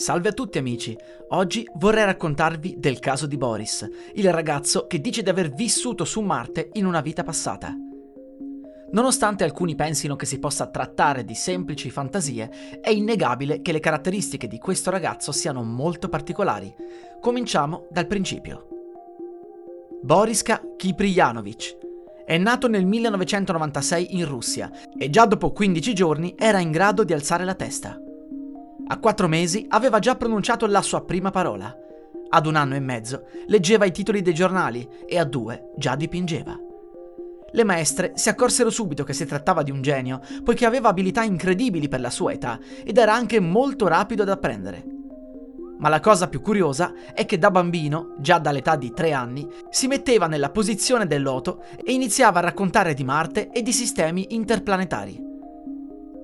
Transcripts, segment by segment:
Salve a tutti amici, oggi vorrei raccontarvi del caso di Boris, il ragazzo che dice di aver vissuto su Marte in una vita passata. Nonostante alcuni pensino che si possa trattare di semplici fantasie, è innegabile che le caratteristiche di questo ragazzo siano molto particolari. Cominciamo dal principio. Boriska Kipriyanovich è nato nel 1996 in Russia e già dopo 15 giorni era in grado di alzare la testa. A quattro mesi aveva già pronunciato la sua prima parola. Ad un anno e mezzo leggeva i titoli dei giornali e a due già dipingeva. Le maestre si accorsero subito che si trattava di un genio, poiché aveva abilità incredibili per la sua età ed era anche molto rapido ad apprendere. Ma la cosa più curiosa è che da bambino, già dall'età di tre anni, si metteva nella posizione del loto e iniziava a raccontare di Marte e di sistemi interplanetari.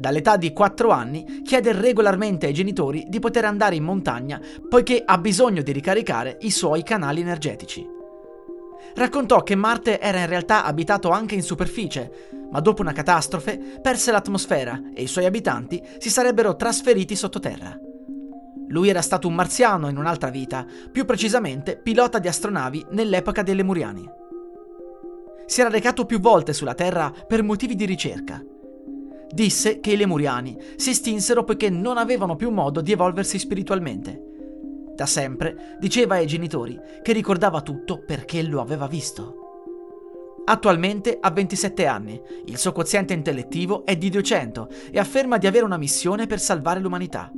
Dall'età di 4 anni chiede regolarmente ai genitori di poter andare in montagna poiché ha bisogno di ricaricare i suoi canali energetici. Raccontò che Marte era in realtà abitato anche in superficie, ma dopo una catastrofe perse l'atmosfera e i suoi abitanti si sarebbero trasferiti sottoterra. Lui era stato un marziano in un'altra vita, più precisamente pilota di astronavi nell'epoca dei Lemuriani. Si era recato più volte sulla Terra per motivi di ricerca. Disse che i Lemuriani si estinsero poiché non avevano più modo di evolversi spiritualmente. Da sempre diceva ai genitori che ricordava tutto perché lo aveva visto. Attualmente ha 27 anni, il suo quoziente intellettivo è di 200 e afferma di avere una missione per salvare l'umanità.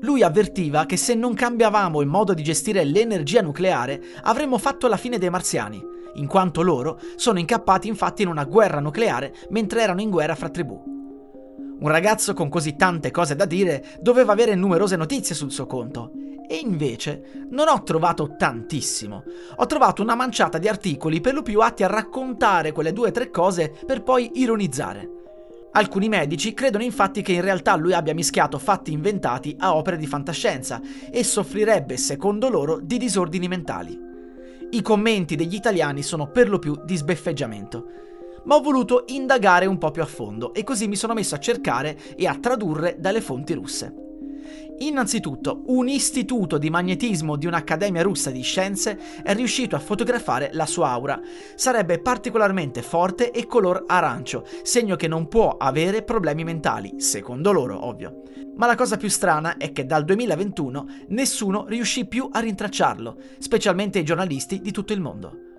Lui avvertiva che se non cambiavamo il modo di gestire l'energia nucleare avremmo fatto la fine dei marziani, in quanto loro sono incappati infatti in una guerra nucleare mentre erano in guerra fra tribù. Un ragazzo con così tante cose da dire doveva avere numerose notizie sul suo conto. E invece non ho trovato tantissimo. Ho trovato una manciata di articoli per lo più atti a raccontare quelle due o tre cose per poi ironizzare. Alcuni medici credono infatti che in realtà lui abbia mischiato fatti inventati a opere di fantascienza e soffrirebbe, secondo loro, di disordini mentali. I commenti degli italiani sono per lo più di sbeffeggiamento ma ho voluto indagare un po' più a fondo e così mi sono messo a cercare e a tradurre dalle fonti russe. Innanzitutto, un istituto di magnetismo di un'accademia russa di scienze è riuscito a fotografare la sua aura. Sarebbe particolarmente forte e color arancio, segno che non può avere problemi mentali, secondo loro, ovvio. Ma la cosa più strana è che dal 2021 nessuno riuscì più a rintracciarlo, specialmente i giornalisti di tutto il mondo.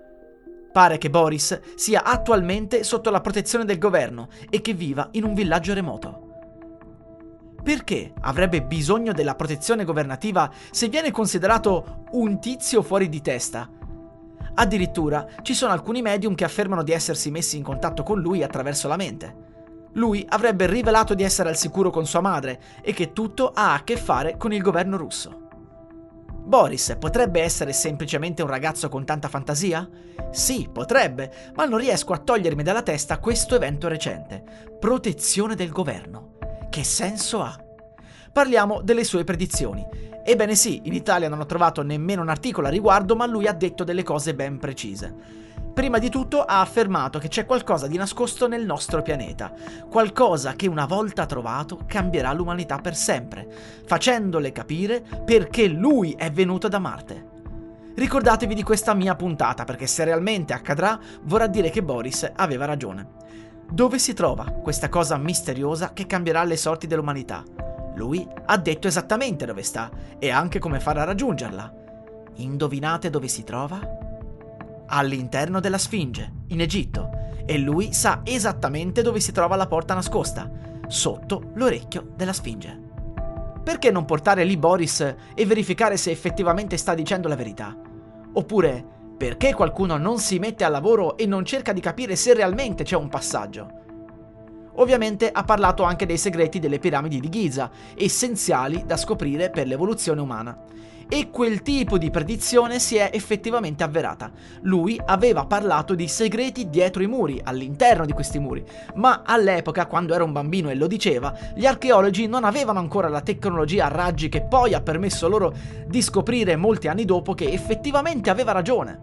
Pare che Boris sia attualmente sotto la protezione del governo e che viva in un villaggio remoto. Perché avrebbe bisogno della protezione governativa se viene considerato un tizio fuori di testa? Addirittura ci sono alcuni medium che affermano di essersi messi in contatto con lui attraverso la mente. Lui avrebbe rivelato di essere al sicuro con sua madre e che tutto ha a che fare con il governo russo. Boris potrebbe essere semplicemente un ragazzo con tanta fantasia? Sì, potrebbe, ma non riesco a togliermi dalla testa questo evento recente. Protezione del governo. Che senso ha? Parliamo delle sue predizioni. Ebbene sì, in Italia non ho trovato nemmeno un articolo a riguardo, ma lui ha detto delle cose ben precise. Prima di tutto ha affermato che c'è qualcosa di nascosto nel nostro pianeta, qualcosa che una volta trovato cambierà l'umanità per sempre, facendole capire perché lui è venuto da Marte. Ricordatevi di questa mia puntata perché se realmente accadrà vorrà dire che Boris aveva ragione. Dove si trova questa cosa misteriosa che cambierà le sorti dell'umanità? Lui ha detto esattamente dove sta e anche come fare a raggiungerla. Indovinate dove si trova? All'interno della Sfinge, in Egitto, e lui sa esattamente dove si trova la porta nascosta, sotto l'orecchio della Sfinge. Perché non portare lì Boris e verificare se effettivamente sta dicendo la verità? Oppure, perché qualcuno non si mette al lavoro e non cerca di capire se realmente c'è un passaggio? Ovviamente ha parlato anche dei segreti delle piramidi di Giza, essenziali da scoprire per l'evoluzione umana. E quel tipo di predizione si è effettivamente avverata. Lui aveva parlato di segreti dietro i muri, all'interno di questi muri, ma all'epoca, quando era un bambino e lo diceva, gli archeologi non avevano ancora la tecnologia a raggi che poi ha permesso loro di scoprire molti anni dopo che effettivamente aveva ragione.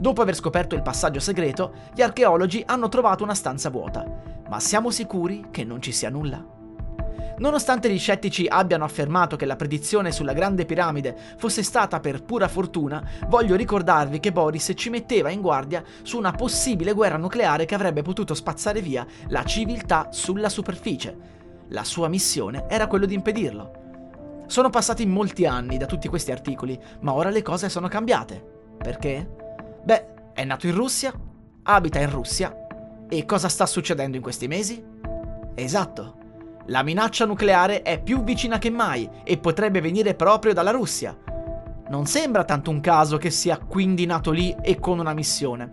Dopo aver scoperto il passaggio segreto, gli archeologi hanno trovato una stanza vuota. Ma siamo sicuri che non ci sia nulla? Nonostante gli scettici abbiano affermato che la predizione sulla Grande Piramide fosse stata per pura fortuna, voglio ricordarvi che Boris ci metteva in guardia su una possibile guerra nucleare che avrebbe potuto spazzare via la civiltà sulla superficie. La sua missione era quello di impedirlo. Sono passati molti anni da tutti questi articoli, ma ora le cose sono cambiate. Perché? Beh, è nato in Russia, abita in Russia, e cosa sta succedendo in questi mesi? Esatto, la minaccia nucleare è più vicina che mai e potrebbe venire proprio dalla Russia. Non sembra tanto un caso che sia quindi nato lì e con una missione.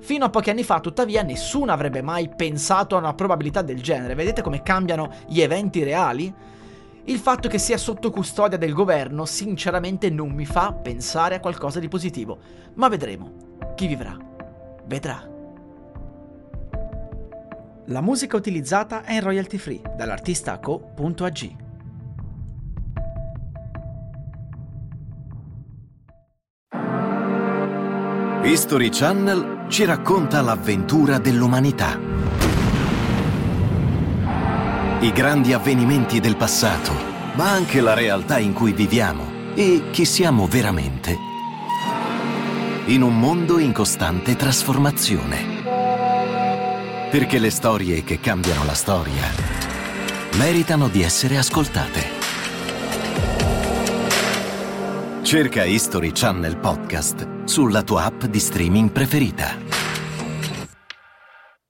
Fino a pochi anni fa, tuttavia, nessuno avrebbe mai pensato a una probabilità del genere. Vedete come cambiano gli eventi reali? Il fatto che sia sotto custodia del governo, sinceramente, non mi fa pensare a qualcosa di positivo. Ma vedremo. Chi vivrà, vedrà. La musica utilizzata è in royalty free dall'artista co.ag. History Channel ci racconta l'avventura dell'umanità. I grandi avvenimenti del passato, ma anche la realtà in cui viviamo e chi siamo veramente. In un mondo in costante trasformazione perché le storie che cambiano la storia meritano di essere ascoltate. Cerca History Channel Podcast sulla tua app di streaming preferita.